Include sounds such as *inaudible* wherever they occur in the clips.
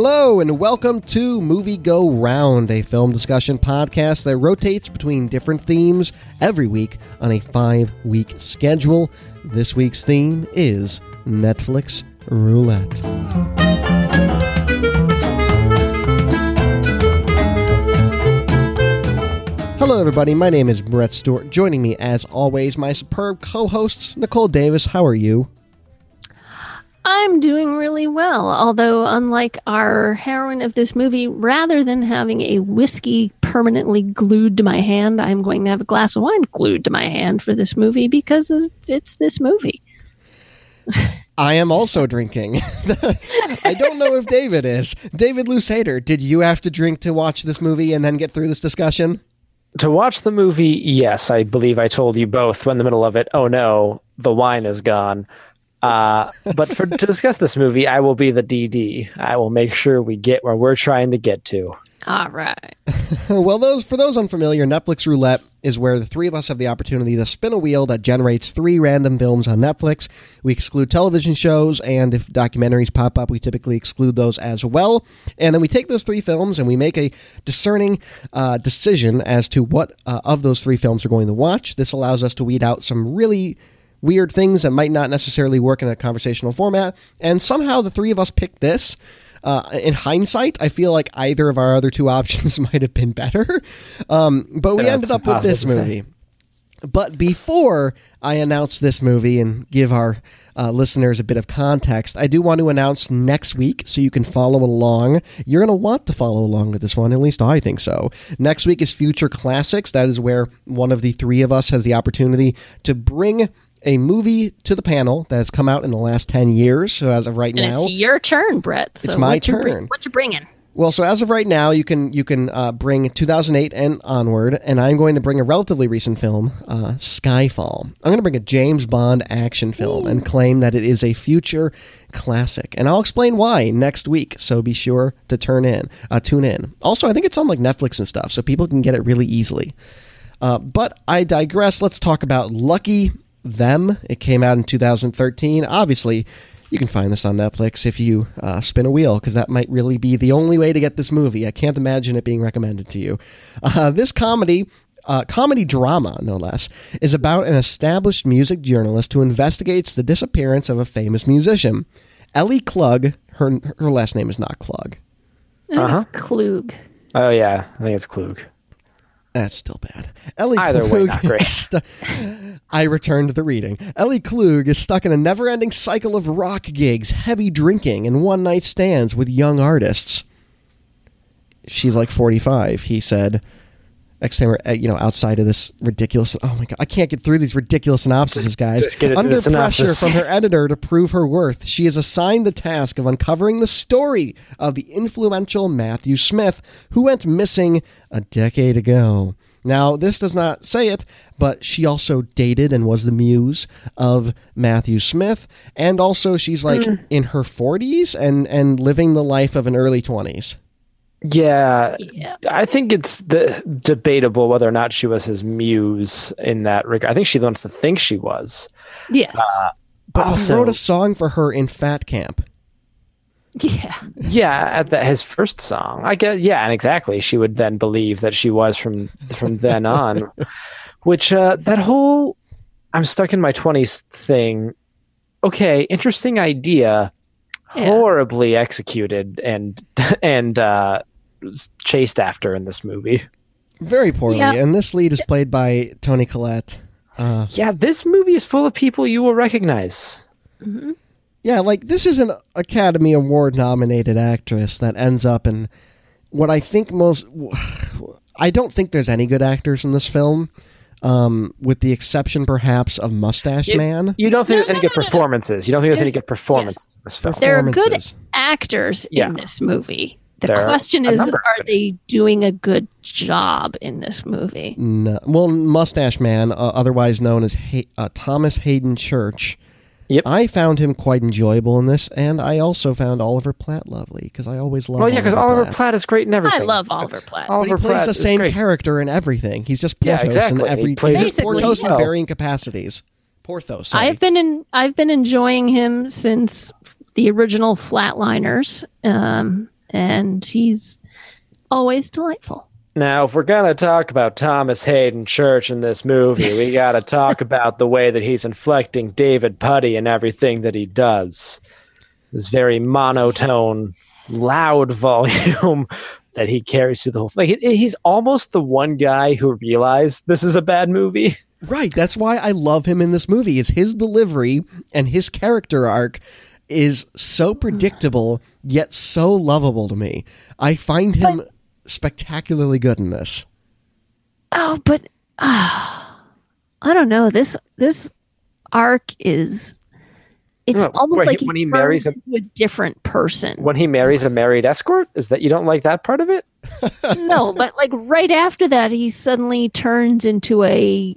Hello, and welcome to Movie Go Round, a film discussion podcast that rotates between different themes every week on a five week schedule. This week's theme is Netflix Roulette. Hello, everybody. My name is Brett Stewart. Joining me, as always, my superb co hosts, Nicole Davis. How are you? I'm doing really well. Although, unlike our heroine of this movie, rather than having a whiskey permanently glued to my hand, I'm going to have a glass of wine glued to my hand for this movie because it's this movie. I am also drinking. *laughs* I don't know if David is. David Lusader, did you have to drink to watch this movie and then get through this discussion? To watch the movie, yes, I believe I told you both in the middle of it. Oh no, the wine is gone. Uh, but for to discuss this movie, I will be the DD. I will make sure we get where we're trying to get to. All right. *laughs* well, those for those unfamiliar, Netflix Roulette is where the three of us have the opportunity to spin a wheel that generates three random films on Netflix. We exclude television shows, and if documentaries pop up, we typically exclude those as well. And then we take those three films and we make a discerning uh, decision as to what uh, of those three films we're going to watch. This allows us to weed out some really weird things that might not necessarily work in a conversational format. And somehow the three of us picked this. Uh, in hindsight, I feel like either of our other two *laughs* options *laughs* might have been better. Um, but we ended up with this movie. But before I announce this movie and give our uh, listeners a bit of context, I do want to announce next week so you can follow along. You're going to want to follow along with this one, at least I think so. Next week is Future Classics. That is where one of the three of us has the opportunity to bring a movie to the panel that has come out in the last 10 years. So as of right and now, it's your turn, Brett. So it's my what turn. You bring, what you bringing? Well, so as of right now, you can you can uh, bring 2008 and onward, and I'm going to bring a relatively recent film, uh, Skyfall. I'm going to bring a James Bond action film and claim that it is a future classic, and I'll explain why next week. So be sure to turn in, uh, tune in. Also, I think it's on like Netflix and stuff, so people can get it really easily. Uh, but I digress. Let's talk about Lucky them. It came out in 2013. Obviously, you can find this on Netflix if you uh, spin a wheel, because that might really be the only way to get this movie. I can't imagine it being recommended to you. Uh, this comedy uh, comedy drama, no less, is about an established music journalist who investigates the disappearance of a famous musician. Ellie Klug, her her last name is not Klug. Uh-huh. It's Klug. Oh yeah, I think it's Klug. That's still bad. Ellie Either Klug way, not great. Stu- I returned the reading. Ellie Klug is stuck in a never-ending cycle of rock gigs, heavy drinking, and one-night stands with young artists. She's like 45, he said. Next time we're, uh, you know, outside of this ridiculous. Oh my god, I can't get through these ridiculous synopses, guys. Under pressure from her editor to prove her worth, she is assigned the task of uncovering the story of the influential Matthew Smith, who went missing a decade ago. Now, this does not say it, but she also dated and was the muse of Matthew Smith, and also she's like mm. in her 40s and and living the life of an early 20s. Yeah, yeah, I think it's the, debatable whether or not she was his muse in that regard. I think she wants to think she was. Yes, uh, but also, he wrote a song for her in Fat Camp. Yeah, yeah. At the, his first song, I guess. Yeah, and exactly. She would then believe that she was from from then *laughs* on. Which uh, that whole "I'm stuck in my twenties thing. Okay, interesting idea. Yeah. Horribly executed and *laughs* and uh, chased after in this movie. Very poorly. Yeah. And this lead is played by Toni Collette. Uh, yeah, this movie is full of people you will recognize. Mm-hmm. Yeah, like this is an Academy Award nominated actress that ends up in what I think most. *sighs* I don't think there's any good actors in this film. Um, with the exception perhaps of Mustache you, Man. You don't think no, there's no, any no, good performances. You don't think there's, there's any good performances yes. in this film. There are good actors yeah. in this movie. The there question is, are they doing a good job in this movie? No. Well, Mustache Man, uh, otherwise known as Hay- uh, Thomas Haden Church. Yep. I found him quite enjoyable in this, and I also found Oliver Platt lovely because I always love. Oh yeah, because Oliver, Oliver Platt. is great in everything. I love Oliver Platt. Oliver but he plays Platt the same character in everything. He's just Porthos yeah, exactly. in every. He's just Porthos well. in varying capacities. Porthos. Sorry. I've been in. I've been enjoying him since the original Flatliners. Um, and he's always delightful. Now, if we're gonna talk about Thomas Haden Church in this movie, we gotta talk *laughs* about the way that he's inflecting David Puddy and everything that he does. This very monotone, loud volume *laughs* that he carries through the whole thing. Like, he's almost the one guy who realized this is a bad movie. Right. That's why I love him in this movie. Is his delivery and his character arc is so predictable yet so lovable to me. I find him spectacularly good in this. Oh, but uh, I don't know. This this arc is it's No, almost where he- like he, when he marries turns into a different person. When he marries a married escort, is that you don't like that part of it? *laughs* no, but like right after that, he suddenly turns into a.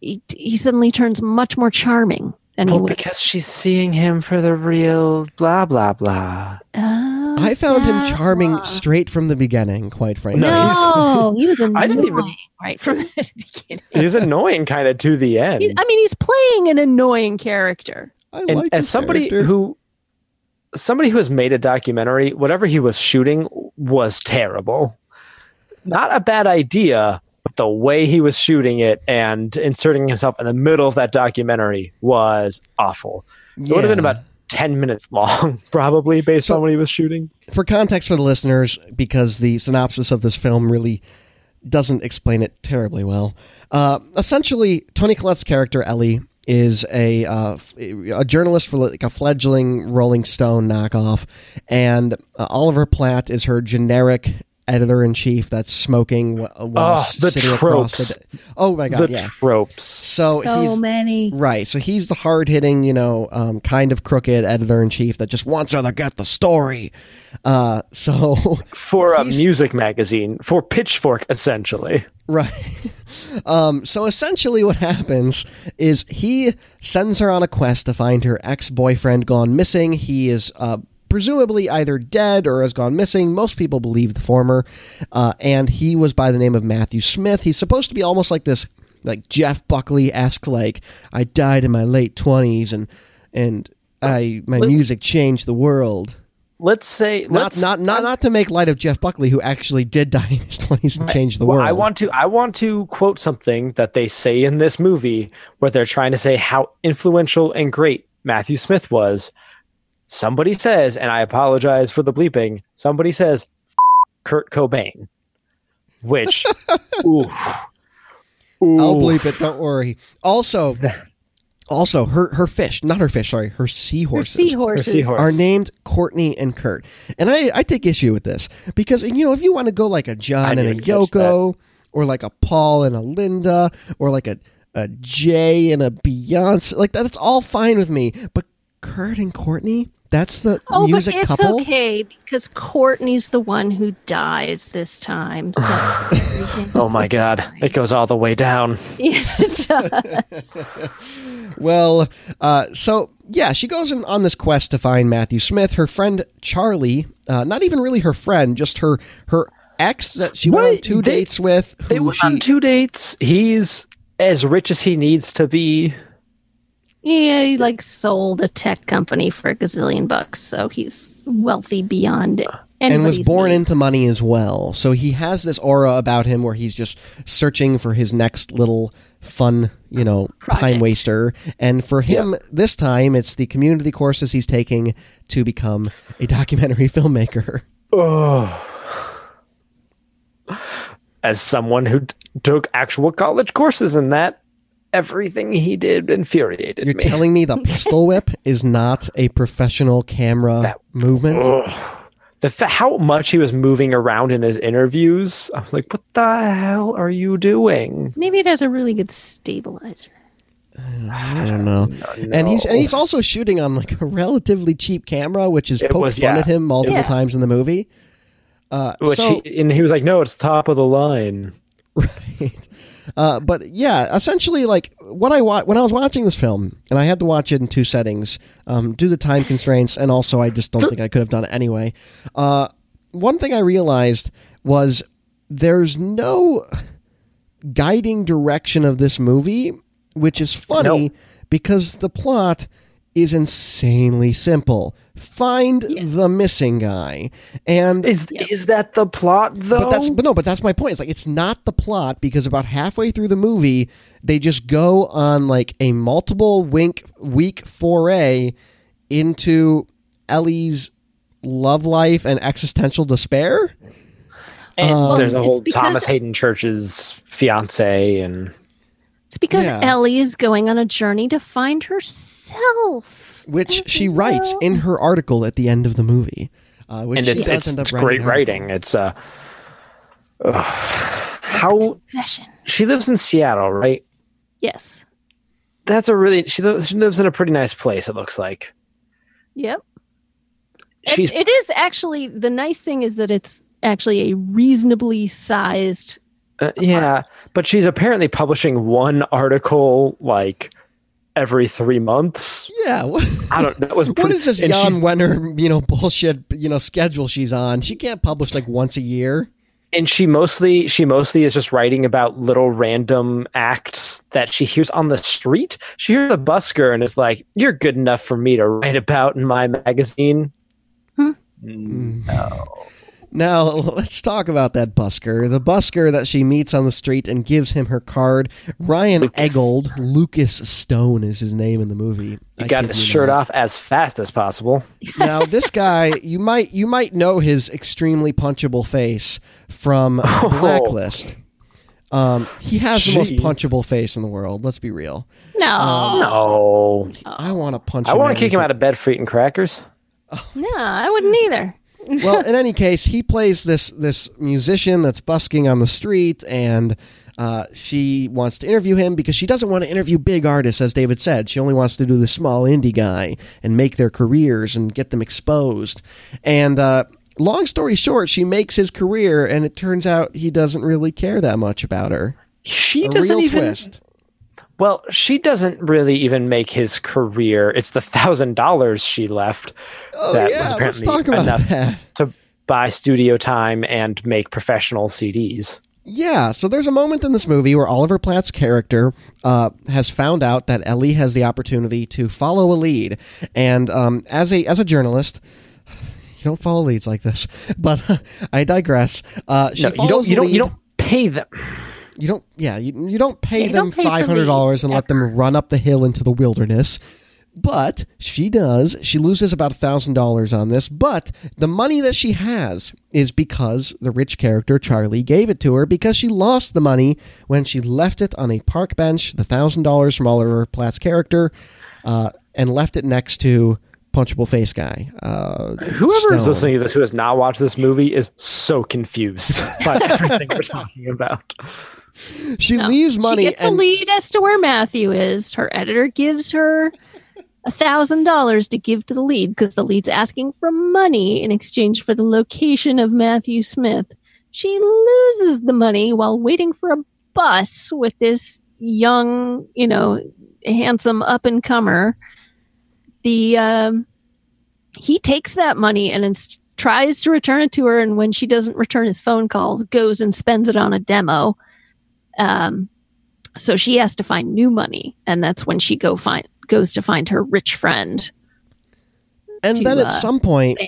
He, he suddenly turns much more charming than he Well, because she's seeing him for the real blah blah blah. Oh, I found him sad. charming straight from the beginning, quite frankly. No, he's- No, he was annoying *laughs* I didn't even- right from the *laughs* beginning. He's annoying kind of to the end. He- I mean, he's playing an annoying character. I and like as somebody character. who somebody who has made a documentary whatever he was shooting was terrible not a bad idea but the way he was shooting it and inserting himself in the middle of that documentary was awful it would have been about 10 minutes long *laughs* probably based So- on what he was shooting for context for the listeners, because the synopsis of this film really doesn't explain it terribly well. Uh, essentially, Toni Collette's character Ellie is a uh, a journalist for like a fledgling Rolling Stone knockoff, and uh, Oliver Platt is her generic editor in chief that's smoking while Oh, the sitting across tropes. the. Oh my god! the yeah. tropes So, So he's many. Right. So he's the hard hitting, you know, um, kind of crooked editor in chief that just wants her to get the story. Uh, so, *laughs* for a music magazine for pitchfork essentially right. *laughs* Um, so essentially, what happens is he sends her on a quest to find her ex boyfriend gone missing. He is. Uh, Presumably either dead or has gone missing. Most people believe the former. Uh, and he was by the name of Matthew Smith. He's supposed to be almost like this, like Jeff Buckley esque, like I died in my late twenties and and I my music changed the world. let's say Not let's, not not not to make light of Jeff Buckley, who actually did die in his twenties and change the Well, world. I want to I want to quote something that they say in this movie where they're trying to say how influential and great Matthew Smith was. Somebody says, and I apologize for the bleeping. Somebody says, "F- Kurt Cobain, which, *laughs* oof, I'll Oof. bleep it. Don't worry. Also, *laughs* also her her fish, not her fish. Sorry, her seahorses. Seahorses. seahorse. Are named Courtney and Kurt, and I, I take issue with this because you know if you want to go like a John I and a Yoko, or like a Paul and a Linda, or like a a Jay and a Beyonce, like that's all fine with me. But Kurt and Courtney, that's the Oh, music but it's couple. okay because Courtney's the one who dies this time. So *sighs* Oh my God, it goes all the way down. yes, it does. *laughs* Well, uh, so yeah, she goes in, on this quest to find Matthew Smith. Her friend Charlie, uh, not even really her friend, just her her ex that she went What? on two They- dates with. They went she, on two dates. He's as rich as he needs to be. Yeah, he like sold a tech company for a gazillion bucks, so he's wealthy beyond it. and was born need. into money as well. So he has this aura about him where he's just searching for his next little fun, you know, time waster. And for him, this time, it's the community courses he's taking to become a documentary *laughs* filmmaker. Oh. As someone who t- took actual college courses in that, everything he did infuriated You're me. telling me the *laughs* pistol whip is not a professional camera That- movement? the fa- how much he was moving around in his interviews, I was like, "What the hell are you doing?" Maybe it has a really good stabilizer. I don't know. And he's and he's also shooting on like a relatively cheap camera, which is It poked was- fun yeah. at him multiple Yeah. times in the movie. Uh, Which so, he, and he was like, "No, it's top of the line." *laughs* uh, but yeah, essentially, like what I wa- when I was watching this film, and I had to watch it in two settings um, due to time constraints, and also I just don't think I could have done it anyway. Uh, one thing I realized was there's no guiding direction of this movie, which is funny No. because the plot is insanely simple. Find Yeah. the missing guy. And Is Yep. is that the plot though? but that's but no, but that's my point. It's like it's not the plot because about halfway through the movie, they just go on like a multiple wink week foray into Ellie's love life and existential despair. and Um, there's a whole Thomas Haden Church's fiance and It's because Yeah. Ellie is going on a journey to find herself. Which she writes go. in her article at the end of the movie. Uh, which and she it's does it's, end up it's great down. writing. It's uh, ugh. how she lives in Seattle, right? Yes. That's a really she lives, she lives in a pretty nice place. It looks like Yep. she's it, it is actually the nice thing is that it's actually a reasonably sized uh, yeah, but she's apparently publishing one article like every three months. Yeah, what, *laughs* I don't. That was what pretty, is this Jan she's- Wenner, you know, bullshit, you know, schedule she's on? She can't publish like once a year. and she mostly she mostly is just writing about little random acts that she hears on the street. She hears a busker and is like, "You're good enough for me to write about in my magazine." Hmm. No. Now, *laughs* let's talk about that busker. The busker that she meets on the street and gives him her card. Ryan Lucas. Eggold, Lucas Stone is his name in the movie. He got his shirt off as fast as possible. Now, this guy, *laughs* you might you might know his extremely punchable face from *laughs* Blacklist. Um, he has the most punchable face in the world. Let's be real. no Um, No, I want to punch. I him want to kick him out of bed for eating crackers. no i wouldn't either well, *laughs* in any case, he plays this this musician that's busking on the street, and uh, she wants to interview him because she doesn't want to interview big artists, as David said. She only wants to do the small indie guy and make their careers and get them exposed. And uh, long story short, she makes his career, and it turns out he doesn't really care that much about her. She A doesn't real even. twist. Well, she doesn't really even make his career. It's the thousand dollars she left Oh that was yeah, let's apparently enough that. to buy studio time and make professional CDs. Yeah, so there's a moment in this movie where Oliver Platt's character uh, has found out that Ellie has the opportunity to follow a lead, and um, as a as a journalist, *sighs* you don't follow leads like this. *laughs* But I digress. Uh, she No, you don't. You don't. You don't pay them. You don't. Yeah, you, you don't pay Yeah, you them don't pay five hundred dollars and let them run up the hill into the wilderness. But she does. She loses about thousand dollars on this. But the money that she has is because the rich character Charlie gave it to her because she lost the money when she left it on a park bench, the thousand dollars from Oliver Platt's character, uh, and left it next to Punchable Face Guy. Uh, Whoever is listening to this who has not watched this movie is so confused *laughs* by everything we're talking about. She No. leaves money she gets and a lead as to where matthew is. Her editor gives her a thousand dollars to give to the lead because the lead's asking for money in exchange for the location of matthew smith. She loses the money while waiting for a bus with this young you know handsome up and comer the um he takes that money and ins- tries to return it to her and when she doesn't return his phone calls goes and spends it on a demo um so she has to find new money and that's when she go find goes to find her rich friend And to, then uh, at some point,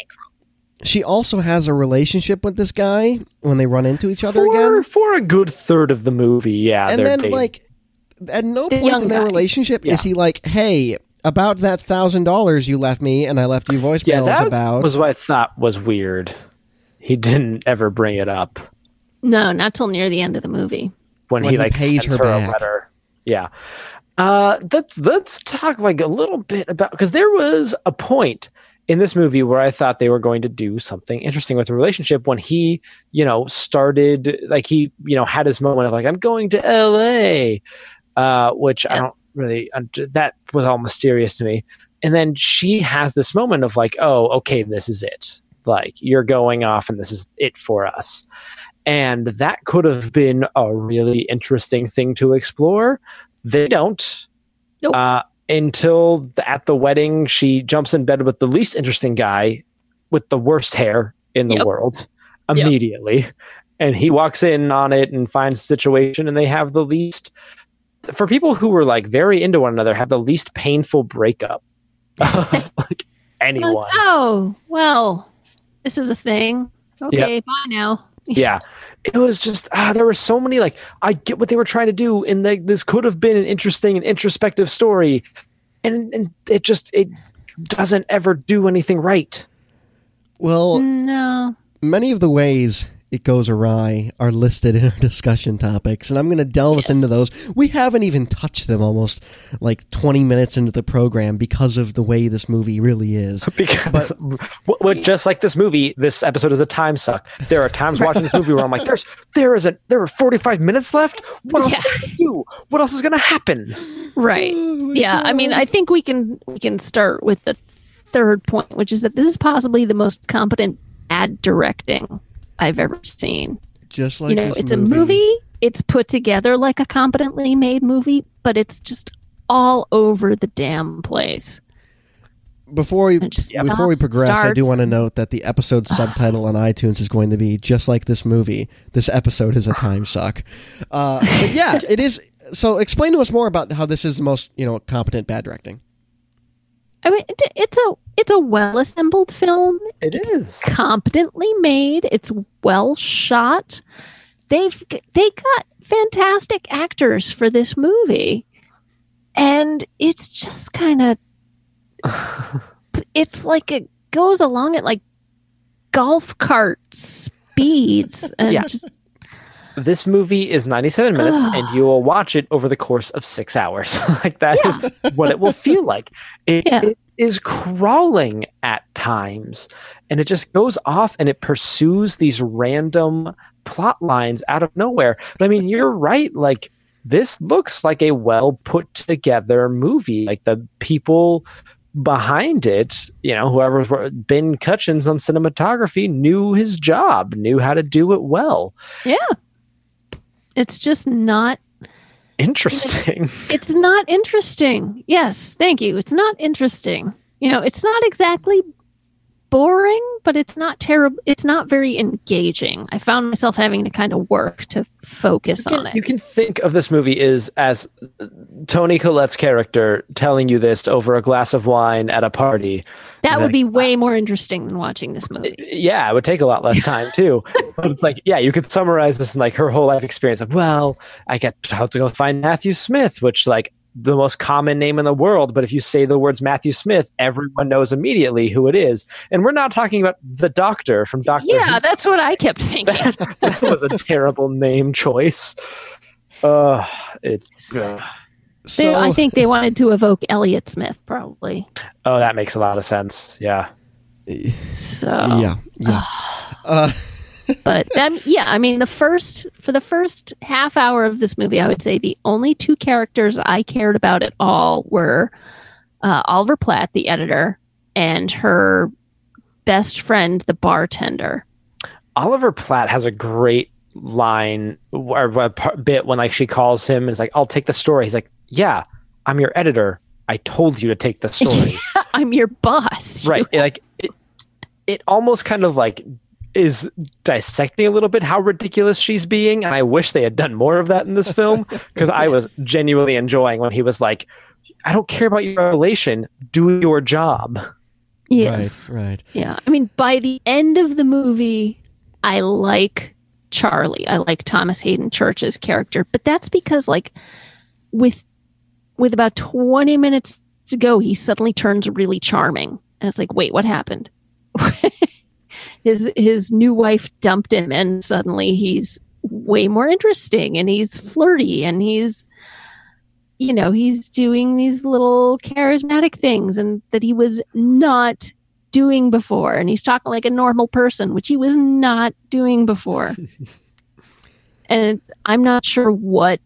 she also has a relationship with this guy when they run into each other for, again. for a good third of the movie, yeah. And they're then, dating. like, at no The point in their guy. relationship Yeah. is he like, "Hey, about that thousand dollars you left me, and I left you yeah, voicemails that about." was what I thought was weird. He didn't ever bring it up no not till near the end of the movie when, When he he like pays sends her back. a letter. Yeah. Uh, let's let's talk like a little bit about because there was a point in this movie where I thought they were going to do something interesting with the relationship when he, you know, started like he, you know, had his moment of like I'm going to L.A., uh, which I don't really that was all mysterious to me. And then she has this moment of like, oh, okay, this is it. Like you're going off, and this is it for us. And that could have been a really interesting thing to explore. They don't. Nope. Uh, until the, at the wedding, she jumps in bed with the least interesting guy with the worst hair in the Yep. world Yep. immediately. And he walks in on it and finds the situation, and they have the least, for people who were like very into one another, have the least painful breakup *laughs* of like anyone. Like, oh, well, this is a thing. Okay, bye now. Yeah. It was just ah, there were so many like i get what they were trying to do and like this could have been an interesting and introspective story and, and it just it doesn't ever do anything right. Well, No. many of the ways it goes awry are listed in our *laughs* discussion topics, and I'm going to delve us into those. We haven't even touched them almost like 20 minutes into the program because of the way this movie really is. *laughs* because *laughs* w- w- just like this movie this episode is a time suck there are times watching this movie where i'm like there's there is a there are 45 minutes left what else Yeah. are we do what else is gonna happen Right. Oh yeah. I mean, I think we can we can start with the third point, which is that this is possibly the most competent ad directing I've ever seen. Just like you know, it's a movie. It's put together like a competently made movie, but it's just all over the damn place. Before we before we progress, I do want to note that the episode subtitle on iTunes is going to be just like this movie. This episode is a time suck. Uh, but yeah, *laughs* it is. So explain to us more about how this is the most you know competent bad directing. I mean, it's a it's a well assembled film. it is competently made. It's well shot. They've they got fantastic actors for this movie, and it's just kind of *laughs* it's like it goes along at like golf cart speeds *laughs* and Yeah. just this movie is 97 minutes and you will watch it over the course of six hours *laughs* like that is what it will feel like it, Yeah. it is crawling at times and it just goes off and it pursues these random plot lines out of nowhere but i mean you're right like this looks like a well put together movie like the people behind it, you know, whoever Ben Kutchins on cinematography knew his job, knew how to do it well. yeah. It's just not Interesting. it's not interesting. Yes, thank you. It's not interesting. You know, it's not exactly boring, but it's not terrible. It's not very engaging. I found myself having to kind of work to focus You on it. you can think of this movie as as Toni Collette's character telling you this over a glass of wine at a party. that would like, be way more interesting than watching this uh, movie. Yeah, it would take a lot less time too. *laughs* but it's like, yeah, you could summarize this in like her whole life experience. Like, well, I get how to go find Matthew Smith, which like the most common name in the world. But if you say the words Matthew Smith, everyone knows immediately who it is. And we're not talking about the doctor from Doctor. Yeah, Who. that's what I kept thinking. *laughs* that was a terrible name choice. Uh, it. ugh. They- So I think they wanted to evoke Elliott Smith, probably. Oh, that makes a lot of sense. Yeah. So yeah, yeah. Uh, but um, yeah, I mean, the first for the first half hour of this movie, I would say the only two characters I cared about at all were uh, Oliver Platt, the editor, and her best friend, the bartender. Oliver Platt has a great line or a bit when like she calls him and is like, "I'll take the story." He's like, "Yeah, I'm your editor. I told you to take the *laughs* story." I'm your boss. right? It, like it, it almost kind of like is dissecting a little bit how ridiculous she's being, and I wish they had done more of that in this film *laughs* because I was genuinely enjoying when he was like, "I don't care about your relation. Do your job." Yes. Right, right. Yeah. I mean, by the end of the movie, I like Charlie. I like Thomas Haden Church's character, but that's because like with with about 20 minutes to go, he suddenly turns really charming. And it's like, wait, what happened? *laughs* his his new wife dumped him and suddenly he's way more interesting and he's flirty and he's you know, he's doing these little charismatic things and that he was not doing before. And he's talking like a normal person which he was not doing before. *laughs* And i'm not sure what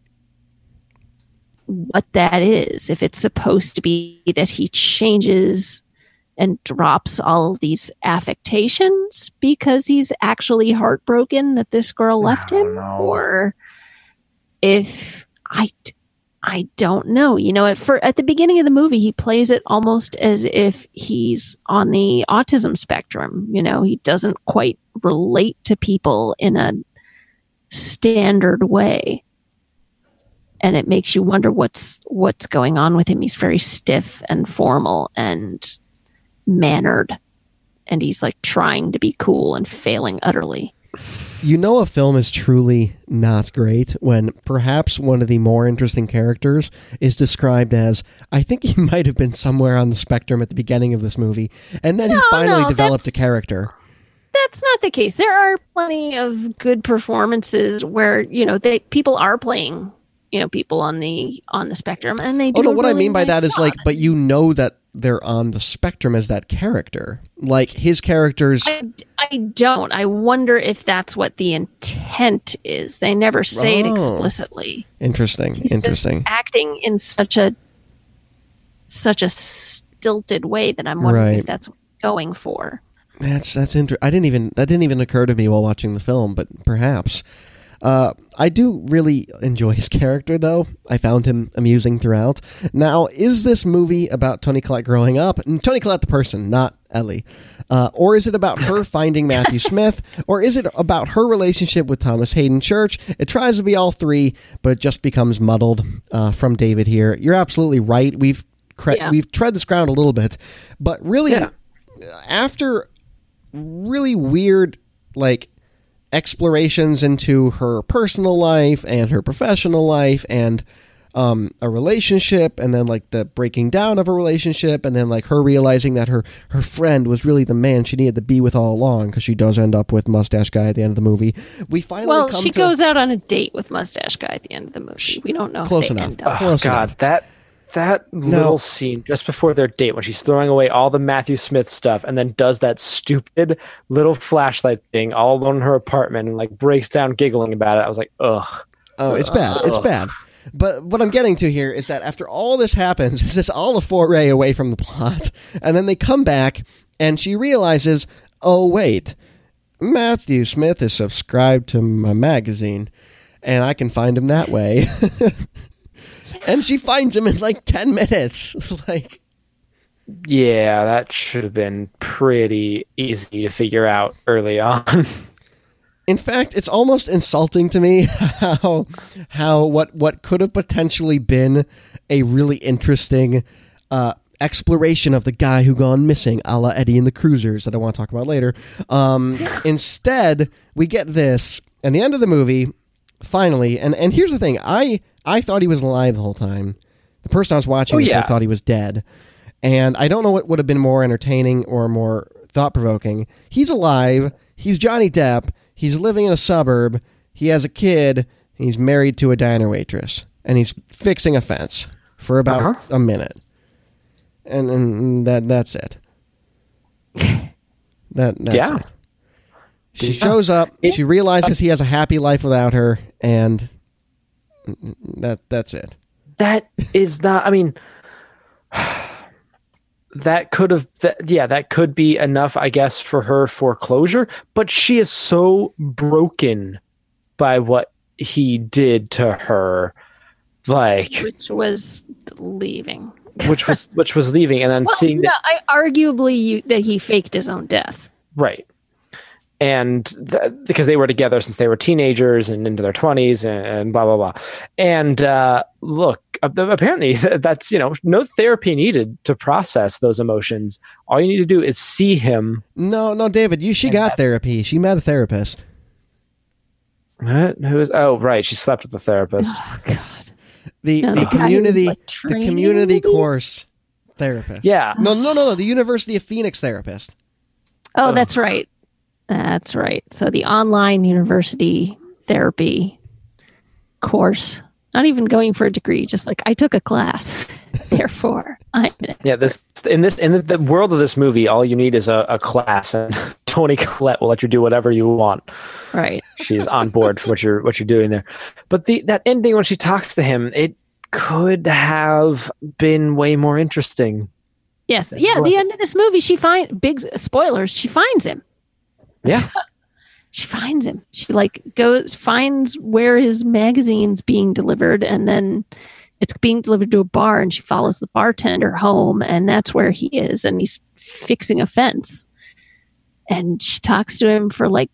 what that is if it's supposed to be that he changes and drops all of these affectations because he's actually heartbroken that this girl left him know. or if I I don't know. You know, at for at the beginning of the movie, he plays it almost as if he's on the autism spectrum. You know, he doesn't quite relate to people in a standard way. and it makes you wonder what's what's going on with him. He's very stiff and formal and mannered, and he's like trying to be cool and failing utterly. You know, a film is truly not great when perhaps one of the more interesting characters is described as, I think he *laughs* might have been somewhere on the spectrum at the beginning of this movie, and then he finally no, developed a character. That's not the case. There are plenty of good performances where you know they people are playing you know people on the on the spectrum, and they do. Oh no, what I really mean by nice that is job. like, but you know that they're on the spectrum as that character. Like his characters. I, I don't. I wonder if that's what the intent is. They never say it Oh. explicitly. Interesting. He's interesting. acting in such a such a stilted way that I'm wondering Right. if that's what he's going for. That's that's inter- I didn't even that didn't even occur to me while watching the film, but perhaps. Uh, I do really enjoy his character, though. I found him amusing throughout. Now, is this movie about Toni Collette growing up? And Toni Collette, the person, not Ellie. Uh, or is it about her *laughs* finding Matthew Smith? Or is it about her relationship with Thomas Haden Church? It tries to be all three, but it just becomes muddled uh, from David here. You're absolutely right. We've cre- Yeah. we've tread this ground a little bit, but really, Yeah. after really weird like explorations into her personal life and her professional life and um, a relationship and then like the breaking down of a relationship and then like her realizing that her her friend was really the man she needed to be with all along because she does end up with mustache guy at the end of the movie we finally Well, come she to goes out on a date with Mustache Guy at the end of the movie. We don't know. if Close they enough. end up- Oh Close God, enough. that that little scene just before their date when she's throwing away all the Matthew Smith stuff and then does that stupid little flashlight thing all alone in her apartment and like breaks down giggling about it. I was like, ugh. Oh, it's bad. It's bad. But what I'm getting to here is that after all this happens, *laughs* is this all a foray away from the plot. *laughs* And then they come back and she realizes, oh, wait, Matthew Smith is subscribed to my magazine and I can find him that way. *laughs* and she finds him in like 10 minutes. *laughs* like, Yeah, that should have been pretty easy to figure out early on. *laughs* In fact, it's almost insulting to me *laughs* how how what what could have potentially been a really interesting uh, exploration of the guy who gone missing, a la Eddie and the Cruisers, that I want to talk about later. Um, instead, we get this, and the end of the movie, finally, and and here's the thing: I I thought he was alive the whole time. The person I was watching Oh, yeah. thought he was dead, and I don't know what would have been more entertaining or more thought provoking. He's alive. He's Johnny Depp. He's living in a suburb. He has a kid. He's married to a diner waitress, and he's fixing a fence for about Uh-huh. a minute, and and that that's it. *laughs* That that's Yeah. it. She shows up. She realizes he has a happy life without her, and that that's it. that is not i mean *sighs* that could have that, yeah that could be enough i guess for her foreclosure but she is so broken by what he did to her like which was leaving. which was which was leaving and then Well, seeing no, that I arguably you, that he faked his own death. right and th- because they were together since they were teenagers and into their 20s and, and blah blah blah and uh, look apparently *laughs* that's you know no therapy needed to process those emotions all you need to do is see him No, no, David. You she got therapy. She met a therapist. what? who is oh right she slept with the therapist Oh God! The No, the the guy who was, community like, the community course therapist. yeah No, no, no, no. The University of Phoenix therapist. Oh, Ugh. that's right. That's right. So the online university therapy course. Not even going for a degree, just like I took a class. *laughs* Therefore, I'm an yeah this in this in the, world of this movie all you need is a, a class and *laughs* toni collette will let you do whatever you want right. *laughs* she's on board for what you're what you're doing there. But the that ending when she talks to him, it could have been way more interesting. Yes. Yeah. The end of this movie, she find big spoilers. She finds him. Yeah. *laughs* She finds him. She like goes finds where his magazine's being delivered, and then it's being delivered to a bar, and she follows the bartender home, and that's where he is, and he's fixing a fence. And she talks to him for like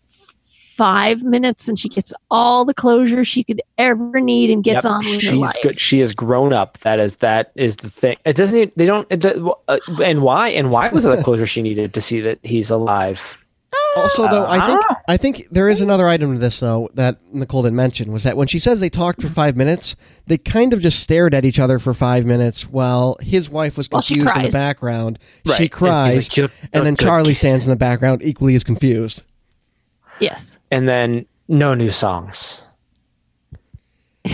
five minutes and she gets all the closure she could ever need and gets Yep, on with her she's life. good. She is grown up. That is that is the thing. It doesn't. They don't. It, uh, and why? And why was it the closure she needed to see that he's alive? Also, though, I think Ah. I think there is another item to this though that Nicole didn't mention was that when she says they talked for five minutes, they kind of just stared at each other for five minutes while his wife was While she confused in the background. Right. She And cries, like, and then Charlie kid." stands in the background, equally as confused. yes. And then no new songs. *laughs*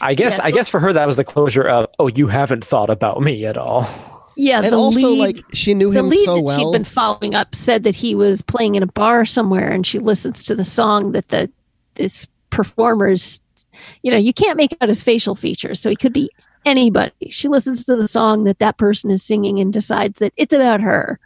I guess. Yeah. I guess for her that was the closure of. Oh, you haven't thought about me at all. Yeah. And the also, lead, like she knew the him lead so that well. she'd been following up said that he was playing in a bar somewhere and she listens to the song that the this performer's you know you can't make out his facial features so he could be anybody she listens to the song that that person is singing and decides that it's about her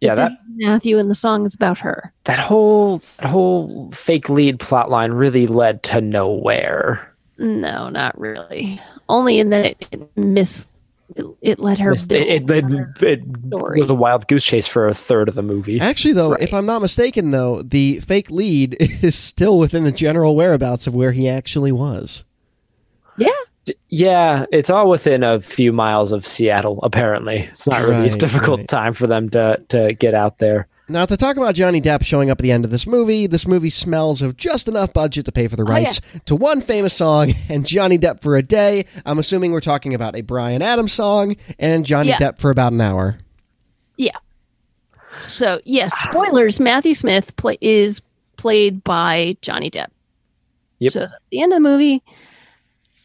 Yeah, this that is matthew and the song is about her that whole that whole fake lead plot line really led to nowhere. no not really only in that it, it miss it, it let her It, it, it, it was a wild goose chase for a third of the movie. Actually, though, Right. if I'm not mistaken, though, the fake lead *laughs* is still within the general whereabouts of where he actually was. yeah Yeah, it's all within a few miles of Seattle. Apparently, it's not really a difficult right. time for them to to get out there. Now, to talk about Johnny Depp showing up at the end of this movie, this movie smells of just enough budget to pay for the Oh, yeah. rights to one famous song *laughs* and Johnny Depp for a day. I'm assuming we're talking about a Bryan Adams song and Johnny Yeah. Depp for about an hour. Yeah. So yes, spoilers. Matthew Smith play, is played by Johnny Depp. Yep. So at the end of the movie,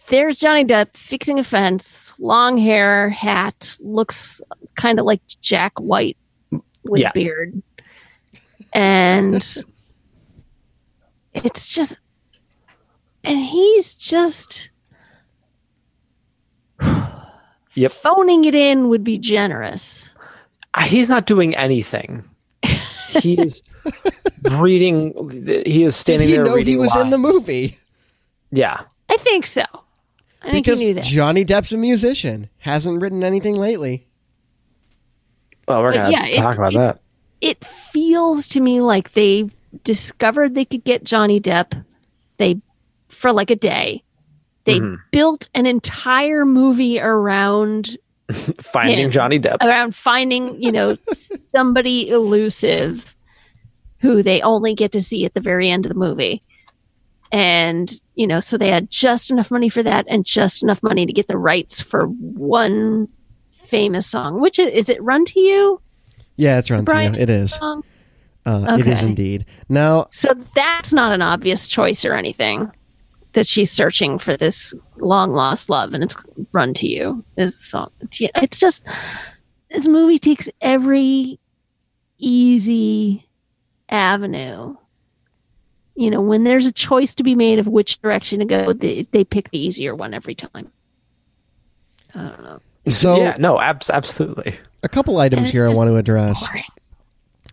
there's Johnny Depp fixing a fence, long hair, hat, looks kind of like Jack White with Yeah. beard, and *laughs* it's just, and he's just. *sighs* Yep. Phoning it in would be generous. Uh, He's not doing anything. *laughs* He is reading. He is Did standing he there know he reading was in the movie? Yeah, I think so. I think Because he knew that. Johnny Depp's a musician. Hasn't written anything lately. well, we're But gonna yeah, it- talk about it- that. It feels to me like they discovered they could get Johnny Depp. They for like a day. They Mhm. built an entire movie around *laughs* Finding him. Johnny Depp. around finding, you know, *laughs* somebody elusive who they only get to see at the very end of the movie. And, you know, so they had just enough money for that and just enough money to get the rights for one famous song. Which is, is it Run to You Yeah, it's Run Bryan It is. song? Uh, It is indeed. Now, So that's not an obvious choice or anything. That she's searching for this long lost love, and it's "Run to You" is the song. It's just this movie takes every easy avenue. You know, when there's a choice to be made of which direction to go, they, they pick the easier one every time. I don't know. so yeah, no, abs- absolutely. A couple items here I want to address.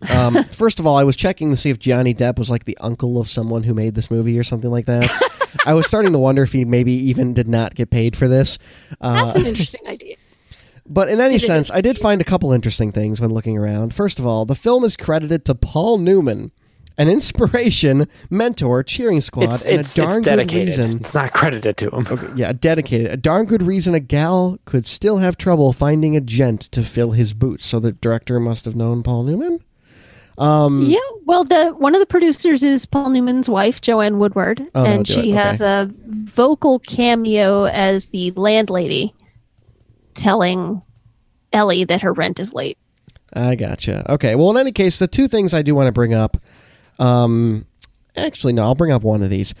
Um, *laughs* first of all, I was checking to see if Johnny Depp was like the uncle of someone who made this movie or something like that. *laughs* I was starting to wonder if he maybe even did not get paid for this. Uh, That's an interesting idea. *laughs* but in any Did sense, I did find a couple interesting things when looking around. First of all, the film is credited to Paul Newman, an inspiration, mentor, cheering squad, It's and it's a darn it's good reason. It's not credited to him. Okay, yeah, dedicated. A darn good reason a gal could still have trouble finding a gent to fill his boots. So the director must have known Paul Newman. Um, Yeah, well, the one of the producers is Paul Newman's wife, Joanne Woodward, Oh, and do she it. has a vocal cameo as the landlady, telling Ellie that her rent is late. I gotcha. Okay. Well, in any case, the two things I do want to bring up. Um, actually, no, I'll bring up one of these.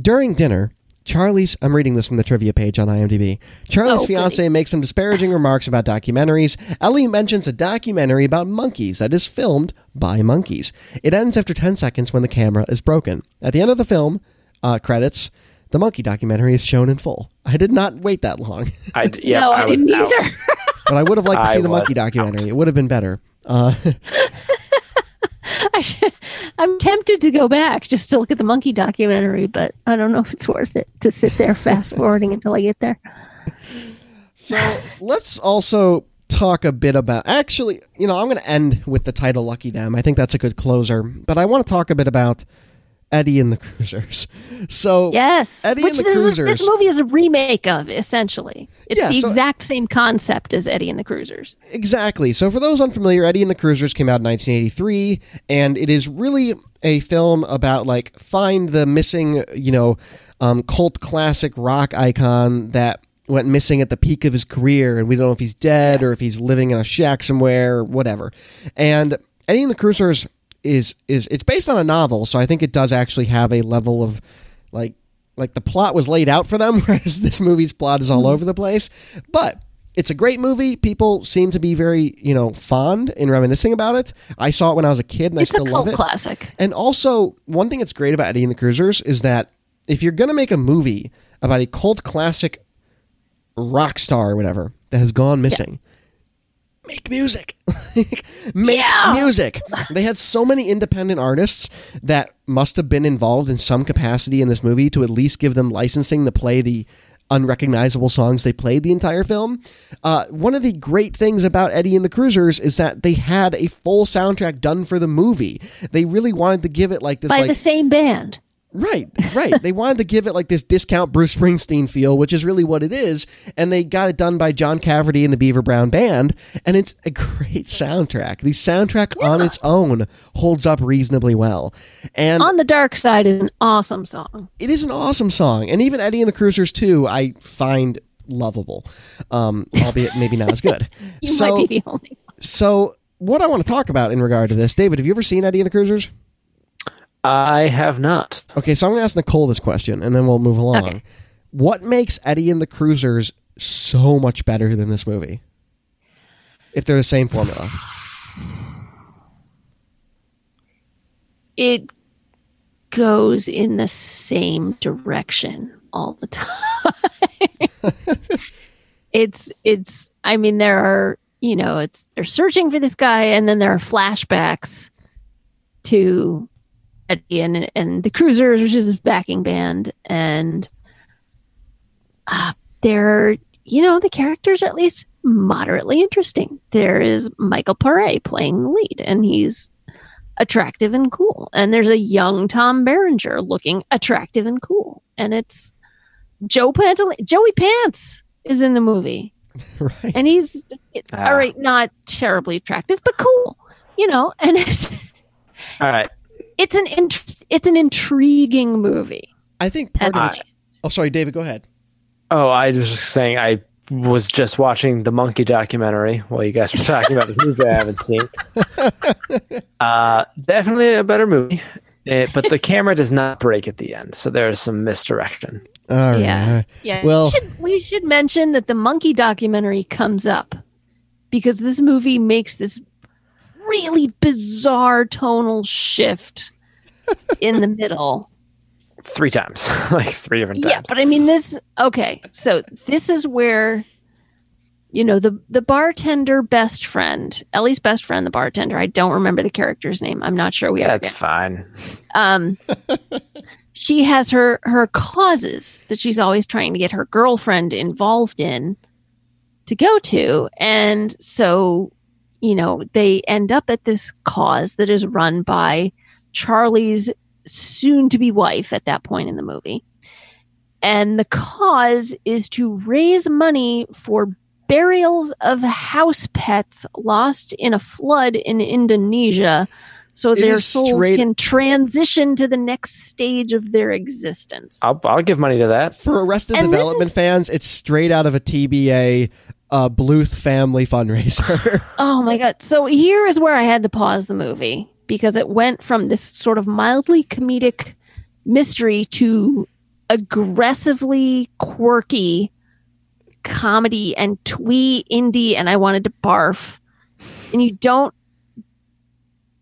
During dinner, Charlie's. I'm reading this from the trivia page on IMDb. Charlie's Oh, fiance makes some disparaging remarks about documentaries. Ellie mentions a documentary about monkeys that is filmed by monkeys. It ends after 10 seconds when the camera is broken. At the end of the film, uh, credits. The monkey documentary is shown in full. I did not wait that long, *laughs* I d- yeah, no, I, I, didn't out. either. but I would have liked to I see the monkey documentary. It would have been better. Uh, *laughs* *laughs* I should- I'm tempted to go back just to look at the monkey documentary, but I don't know if it's worth it to sit there fast *laughs* forwarding until I get there. So let's also talk a bit about. Actually, you know, I'm going to end with the title "Lucky Them." I think that's a good closer. But I want to talk a bit about Eddie and the *laughs* Cruisers. So Yes, Eddie which and the this, is, Cruisers. this movie is a remake of. Essentially, it's Yeah, the so- exact same concept as Eddie and the Cruisers. Exactly. So, for those unfamiliar, Eddie and the Cruisers came out in 1983, and it is really a film about like find the missing, you know, um, cult classic rock icon that went missing at the peak of his career, and we don't know if he's dead or if he's living in a shack somewhere or whatever. And Eddie and the Cruisers is is it's based on a novel, so I think it does actually have a level of like like the plot was laid out for them, *laughs* whereas this movie's plot is all mm-hmm. over the place. But it's a great movie. People seem to be very, you know, fond in reminiscing about it. I saw it when I was a kid and It's I still love it. classic. And also, one thing that's great about Eddie and the Cruisers is that if you're going to make a movie about a cult classic rock star or whatever that has gone missing, make music. *laughs* make Yeah. music. They had so many independent artists that must have been involved in some capacity in this movie to at least give them licensing to play the unrecognizable songs they played the entire film. Uh, one of the great things about Eddie and the Cruisers is that they had a full soundtrack done for the movie. They really wanted to give it like this, by like the same band. Right, right. they wanted to give it like this discount Bruce Springsteen feel, which is really what it is, and they got it done by John Cafferty and the Beaver Brown Band, and it's a *laughs* great soundtrack. The soundtrack on its own holds up reasonably well, and On the Dark Side is an awesome song. it is an awesome song. And even Eddie and the Cruisers too, I find lovable, um, albeit maybe not as good. *laughs* You so, might be the only. one. so what I want to talk about in regard to this, David, have you ever seen Eddie and the Cruisers? I have not. Okay, so I'm going to ask Nicole this question, and then we'll move along. Okay. What makes Eddie and the Cruisers so much better than this movie? If they're the same formula, It goes in the same direction all the time. *laughs* it's it's. I mean, there are you know, it's they're searching for this guy, and then there are flashbacks to Eddie and and the Cruisers, which is his backing band, and uh, they're you know the characters are at least moderately interesting. There is Michael Paré playing the lead, and he's attractive and cool. And there's a young Tom Berenger looking attractive and cool, and it's Joe Pantole- Joey Pants is in the movie, *laughs* right? and he's Ah. all right, not terribly attractive, but cool, you know. And it's All right. It's an interest, it's an intriguing movie. I think part And of it. Oh, sorry, David, go ahead. Oh, I was just saying I was just watching the monkey documentary while you guys were talking about this movie I haven't seen. *laughs* Uh, definitely a better movie, Eh, but the camera does not break at the end, so there's some misdirection. All right. Yeah. Yeah. Well- we should, we should mention that the monkey documentary comes up because this movie makes this really bizarre tonal shift in the middle. Three times, *laughs* like three different times. Yeah, but I mean this okay, so this is where you know the the bartender best friend, Ellie's best friend, the bartender. I don't remember the character's name. I'm not sure we ever That's fine. um she has her her causes that she's always trying to get her girlfriend involved in to go to and so you know they end up at this cause that is run by charlie's soon to be wife at that point in the movie. And the cause is to raise money for burials of house pets lost in a flood in indonesia so It their souls straight- can transition to the next stage of their existence. I'll, I'll give money to that. For Arrested And Development is- fans, it's straight out of a TBA uh, Bluth family fundraiser. *laughs* oh my god! So here is where I had to pause the movie because it went from this sort of mildly comedic mystery to aggressively quirky comedy and twee indie, and I wanted to barf. And you don't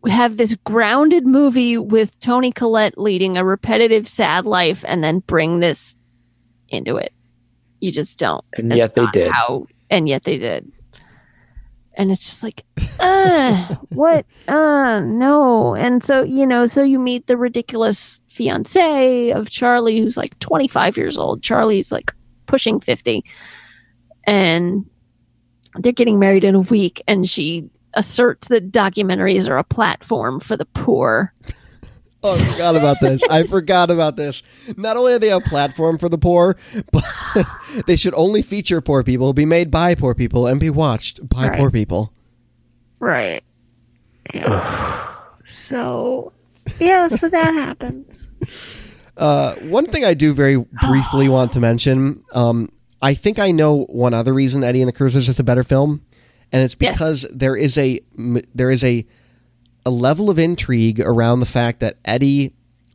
have this grounded movie with Toni Collette leading a repetitive, sad life, and then bring this into it. You just don't. And That's yet they did. How, and yet they did. And it's just like, uh, *laughs* what? Uh, no. And so, you know, so you meet the ridiculous fiance of Charlie, who's like 25 years old. Charlie's like pushing 50. And they're getting married in a week. And she asserts that documentaries are a platform for the poor. Oh, I forgot about this. I *laughs* forgot about this. Not only are they a platform for the poor, but *laughs* they should only feature poor people, be made by poor people, and be watched by Right. poor people. Right. Yeah. so, yeah, so that happens. Uh, one thing I do very briefly *gasps* want to mention, um, I think I know one other reason Eddie and the Cruisers is just a better film, and it's Yes. because there is a there is a a level of intrigue around the fact that Eddie,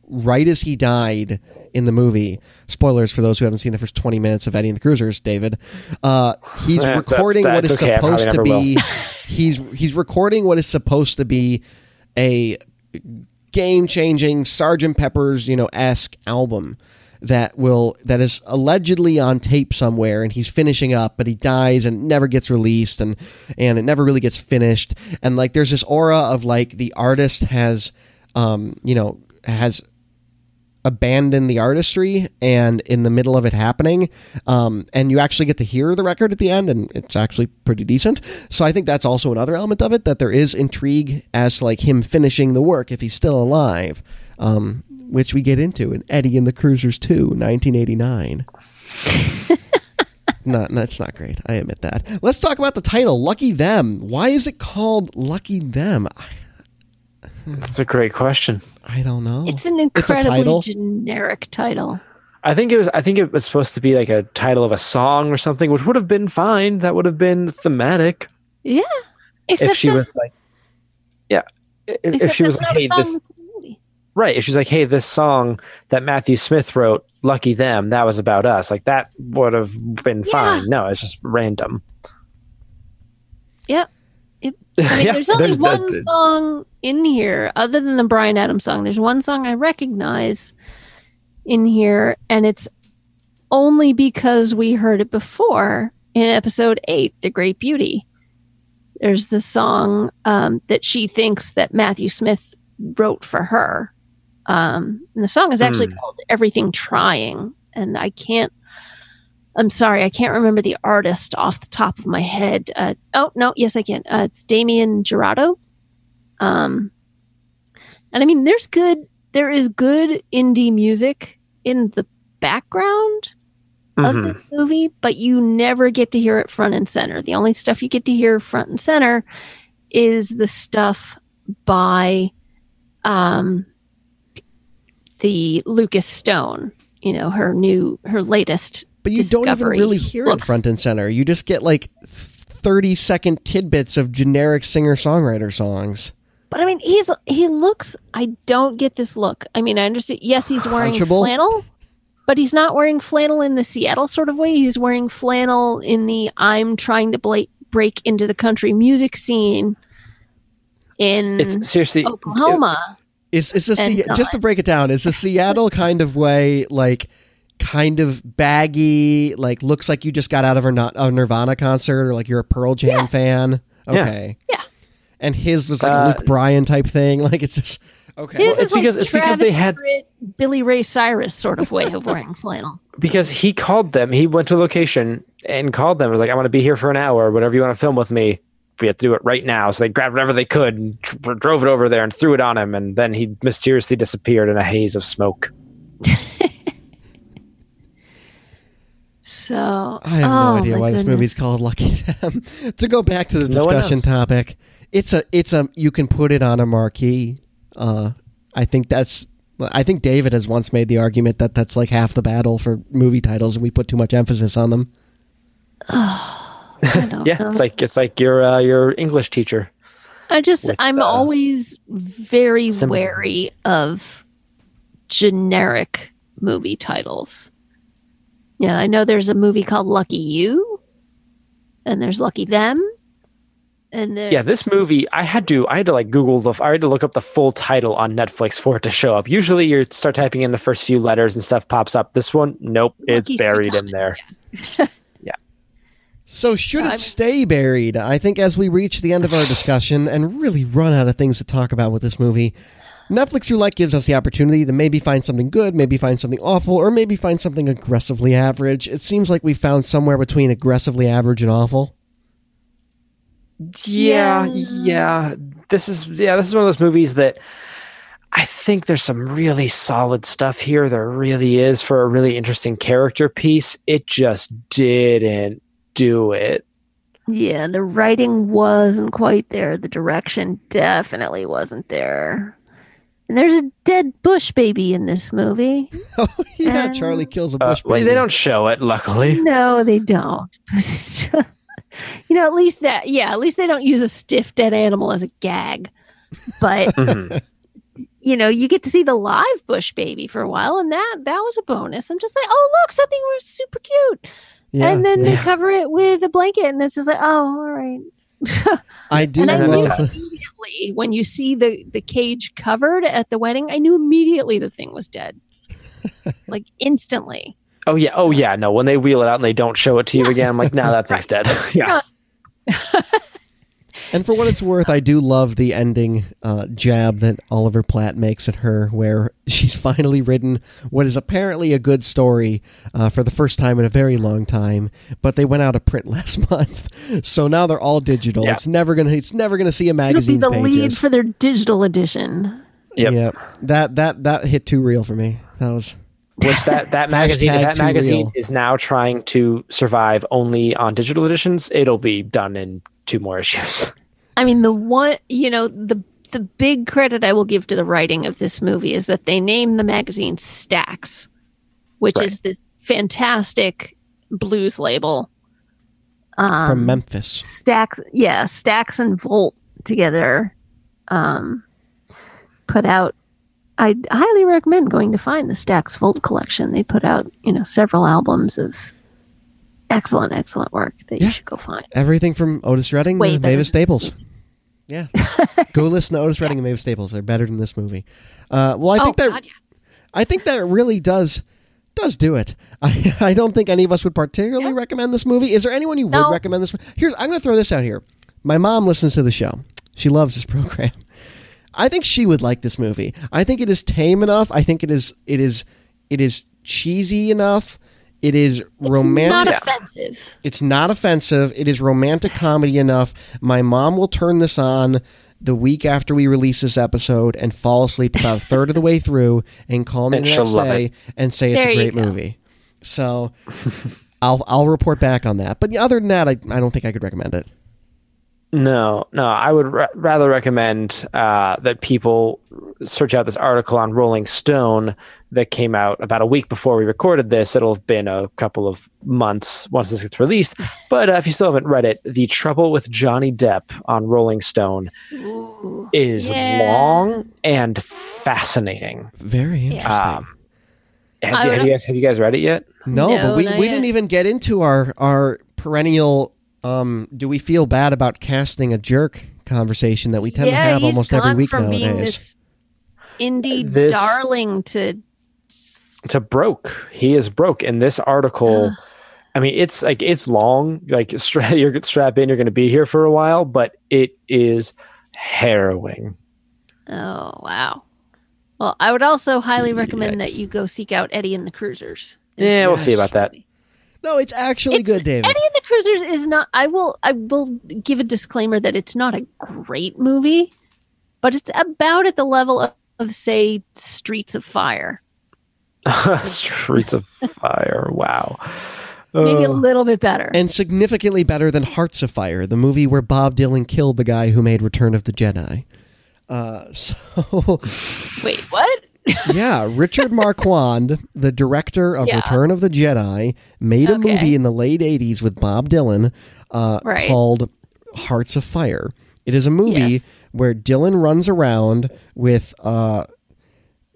right as he died in the movie, spoilers for those who haven't seen the first twenty minutes of Eddie and the Cruisers, David, uh, he's *laughs* that- recording what that's is okay, supposed to be. *laughs* he's he's recording what is supposed to be a game changing Sergeant Pepper's, you know, esque album that will that is allegedly on tape somewhere and he's finishing up but he dies and never gets released and and it never really gets finished. And like there's this aura of like the artist has um you know has abandoned the artistry and in the middle of it happening um, and you actually get to hear the record at the end and it's actually pretty decent. So i think that's also another element of it that there is intrigue as to like him finishing the work if he's still alive. Um, which we get into in eddie and the cruisers 2 1989 *laughs* not that's not great i admit that let's talk about the title lucky them why is it called lucky them That's a great question. i don't know It's an a incredibly title? generic title. I think it was. I think it was supposed to be like a title of a song or something, which would have been fine. That would have been thematic Yeah. Except if she that's- was like, yeah. If, if she was that's like, not a hey, song this that's in the movie. Right. If she's like, hey, this song that Matthew Smith wrote, "Lucky Them," that was about us. Like that would have been Yeah. fine. No, it's just random. Yep. I mean, *laughs* Yeah, there's only there's one that- song in here, other than the Bryan Adams song. There's one song I recognize in here, and it's only because we heard it before in episode eight, "The Great Beauty." There's the song um, that she thinks that Matthew Smith wrote for her, um, and the song is actually Hmm. called "Everything Trying," and I can't. I'm sorry, I can't remember the artist off the top of my head. Uh, oh no, yes, I can. Uh, it's Damien Jurado. Um, and I mean, there's good. There is good indie music in the background of Mhm. the movie, but you never get to hear it front and center. The only stuff you get to hear front and center is the stuff by um, the Lucas Stone. You know, her new, her latest But you don't even really hear it front and center. You just get like 30 second tidbits of generic singer songwriter songs. But I mean, he's he looks. I don't get this look. I mean, I understand. Yes, he's wearing Punchable? flannel, but he's not wearing flannel in the Seattle sort of way. He's wearing flannel in the I'm trying to bla- break into the country music scene in It's seriously. Oklahoma. Is is a Se- just to break it down? Is a Seattle kind of way like kind of baggy? Like looks like you just got out of a, Nir- a Nirvana concert, or like you're a Pearl Jam Yes. fan. Okay, Yeah. and his was like a Uh, Luke Bryan type thing. *laughs* Like it's just okay. His it's like because- it's because they had- Tritt, Billy Ray Cyrus sort of way of wearing flannel. *laughs* because he called them. He went to a location and called them. Was like, "I want to be here for an hour. Whatever you want to film with me, we have to do it right now." So they grabbed whatever they could and tr- drove it over there and threw it on him. And then he mysteriously disappeared in a haze of smoke. So I have oh, no idea my why this goodness. movie's called Lucky Them. *laughs* to go back to the discussion knows. topic, it's a it's a you can put it on a marquee. Uh, I think that's. I think David has once made the argument that that's like half the battle for movie titles, and we put too much emphasis on them. *sighs* Yeah, know. it's like it's like your uh, your English teacher. I just with, I'm uh, always very symbolism. wary of generic movie titles. Yeah, I know there's a movie called Lucky You, and there's Lucky Them, and there. Yeah, this movie I had to I had to like Google the I had to look up the full title on Netflix for it to show up. Usually you start typing in the first few letters and stuff pops up. This one, nope, it's buried in there. *laughs* So should I mean- it stay buried? I think as we reach the end of our discussion and really run out of things to talk about with this movie, Netflix Roulette gives us the opportunity to maybe find something good, maybe find something awful, or maybe find something aggressively average. It seems like we found somewhere between aggressively average and awful. Yeah, Yeah. yeah. This is yeah, this is one of those movies that I think there's some really solid stuff here. There really is for a really interesting character piece. It just didn't do it. Yeah, the writing wasn't quite there. The direction definitely wasn't there. And there's a dead bush baby in this movie. *laughs* Oh yeah, Um, Charlie kills a Uh, bush. well, baby. they don't show it, luckily. No, they don't. *laughs* you know, at least that, yeah, at least they don't use a stiff dead animal as a gag. But, *laughs* Mhm. you know, you get to see the live bush baby for a while, and that that was a bonus. I'm just like, oh, look, something was super cute. Yeah, and then they cover it with a blanket, and it's just like, oh, all right. *laughs* I do and I then knew immediately when you see the the cage covered at the wedding, I knew immediately the thing was dead. *laughs* like instantly. Oh yeah, oh yeah. No, when they wheel it out and they don't show it to you again, I'm like, nah, that *laughs* thing's dead. yeah, No, And for what it's worth, I do love the ending uh, jab that Oliver Platt makes at her, where she's *laughs* finally written what is apparently a good story uh, for the first time in a very long time. But they went out of print *laughs* last month, so now they're all digital. Yeah. It's never gonna. It's never gonna see a It'll be magazine's the lead for their digital edition. Yep. Yeah, that that that hit too real for me. That was which that that *laughs* magazine that magazine real. is now trying to survive only on digital editions. It'll be done in two more issues. I mean, the one, you know, the the big credit I will give to the writing of this movie is that they named the magazine Stax, which Right. is this fantastic blues label. Um, from Memphis. Stax, yeah, Stax and Volt together um, put out. I highly recommend going to find the Stax Volt collection. They put out, you know, several albums of excellent, excellent work that Yeah. you should go find. Everything from Otis Redding to Mavis Staples. Yeah, *laughs* go listen to Otis Redding and Mavis Staples. They're better than this movie. Uh, well, I oh think that God, yeah. I think that really does does do it. *laughs* I, I don't think any of us would particularly Yeah. recommend this movie. Is there anyone you No. would recommend this? Here's I'm going to throw this out here. My mom listens to the show. She loves this *laughs* program. I think she would like this movie. I think it is tame enough. I think it is it is it is cheesy enough. It is It's romantic. not offensive. It's not offensive. It is romantic comedy enough. My mom will turn this on the week after we release this episode and fall asleep about a third of the way through and call me And the next day and say it's There a great movie. So I'll I'll report back on that. But other than that, I, I don't think I could recommend it. No, no, I would ra- rather recommend uh, that people search out this article on Rolling Stone that came out about a week before we recorded this. It'll have been a couple of months once this gets released. *sighs* But uh, if you still haven't read it, The Trouble with Johnny Depp on Rolling Stone Ooh. is Yeah. long and fascinating. Very interesting. Um, have, you, have you guys have you guys read it yet? no, No, but we, we yet. didn't even get into our our perennial um, do we feel bad about casting a jerk conversation that we tend yeah, to have almost every week from being nowadays. this indie This- darling to to broke. He is broke. And this article, I mean, it's like it's long. Like *laughs* stra- you're strap in. You're going to be here for a while, but it is harrowing. oh wow. Well, I would also highly recommend that you go seek out Eddie and the Cruisers. Yeah, we'll see about that. No, it's actually It's- good, David. Eddie and the Cruisers is not. I will. I will give a disclaimer that it's not a great movie, but it's about at the level of, of say, Streets of Fire. *laughs* Streets of Fire. Wow. Maybe a Uh, little bit better. and significantly better than Hearts of Fire, the movie where Bob Dylan killed the guy who made Return of the Jedi. Uh, *laughs* so, Wait, what? Yeah, Richard Marquand, the director of Yeah. Return of the Jedi, made a Okay. movie in the late 80s with Bob Dylan uh, Right. called Hearts of Fire. It is a movie Yes. where Dylan runs around with uh,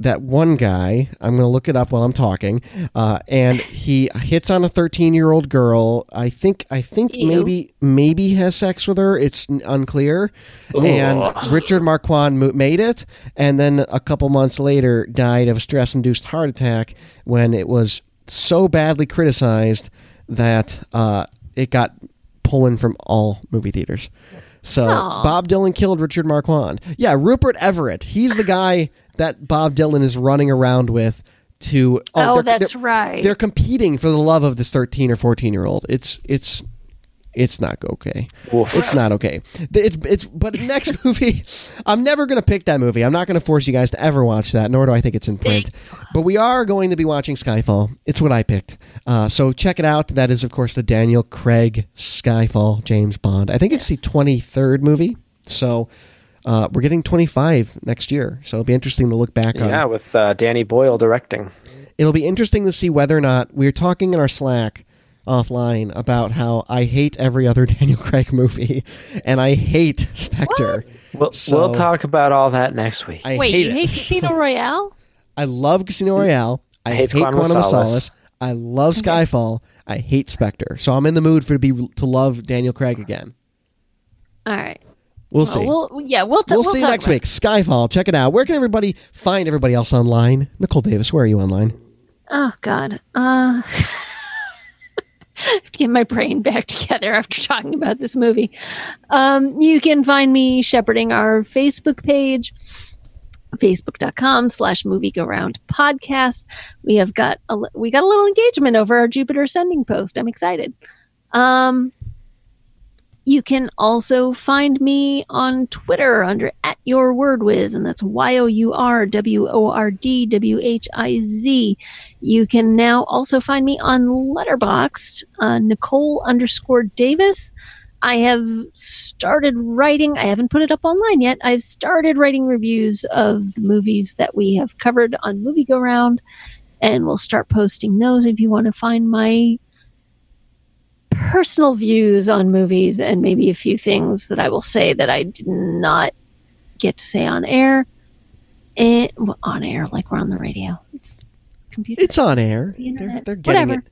that one guy. I'm going to look it up while I'm talking, uh, and he hits on a 13 year old girl. I think I think Ew. maybe maybe has sex with her. It's unclear. Ugh. And Richard Marquand made it, and then a couple months later died of stress induced heart attack when it was so badly criticized that uh, it got pulling from all movie theaters. So Aw. Bob Dylan killed Richard Marquand. Yeah, Rupert Everett. He's the guy that Bob Dylan is running around with to. Oh, they're- that's they're, right. They're competing for the love of this thirteen or fourteen year old. It's it's It's not okay. Oof. It's not okay. It's it's but next *laughs* movie, I'm never gonna pick that movie. I'm not gonna force you guys to ever watch that, nor do I think it's in print. But we are going to be watching Skyfall. It's what I picked. Uh, so check it out. That is, of course, the Daniel Craig Skyfall James Bond. I think it's the 23rd movie. So uh, we're getting 25 next year. So it'll be interesting to look back on. Yeah, with uh, Danny Boyle directing. It'll be interesting to see whether or not we are talking in our Slack offline about how I hate every other *laughs* Daniel Craig movie and I hate Spectre. We'll, So- we'll talk about all that next week. I Wait, hate you it. hate *laughs* Casino Royale? I love Casino Royale. I hate, hate Quantum, Quantum of of Solace. Solace. I love Skyfall. I hate Spectre. So I'm in the mood for to be to love Daniel Craig again. All right. We'll Well, see. we'll, yeah, we'll, t- we'll, we'll see talk next week. Skyfall. Check it out. Where can everybody find everybody else online? Nicole Davis, where are you online? Oh God. Uh, to *laughs* get my brain back together after talking about this movie. Um, you can find me shepherding our Facebook page, facebook.com slash movie go round podcast. We have got a, we got a little engagement over our Jupiter Ascending post. I'm excited. Um, you can also find me on Twitter under at your word whiz, and that's Y O U R W O R D W H I Z. You can now also find me on Letterboxd, uh, Nicole underscore Davis. I have started writing, I haven't put it up online yet. I've started writing reviews of the movies that we have covered on Movie Go Round, and we'll start posting those if you want to find my personal views on movies and maybe a few things that I will say that I did not get to say on air. And well, on air, like we're on the radio. It's computer. It's on air. The They're, they're getting Whatever.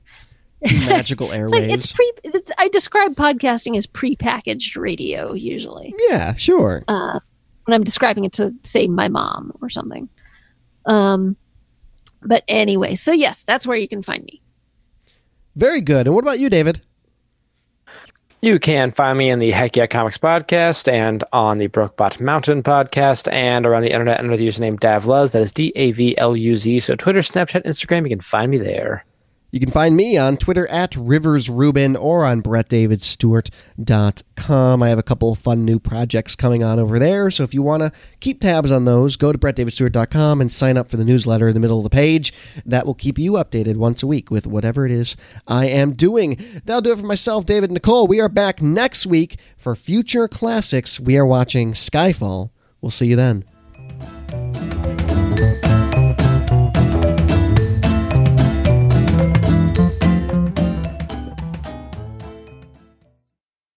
it. Magical *laughs* It's like airwaves. it's pre. It's, I describe podcasting as pre-packaged radio usually yeah, sure. uh, when I'm describing it to say my mom or something. Um, but anyway, so yes, that's where you can find me. Very good. And what about you, David? You can find me in the Heck Yeah Comics podcast and on the Brookbot Mountain podcast and around the internet under the username Davluz. That is D A V L U Z. So Twitter, Snapchat, Instagram, you can find me there. You can find me on Twitter at RiversRubin or on BrettDavidStewart.com. I have a couple of fun new projects coming on over there. So if you want to keep tabs on those, go to BrettDavidStewart.com and sign up for the newsletter in the middle of the page. That will keep you updated once a week with whatever it is I am doing. That'll do it for myself, David and Nicole. We are back next week for future classics. We are watching Skyfall. We'll see you then.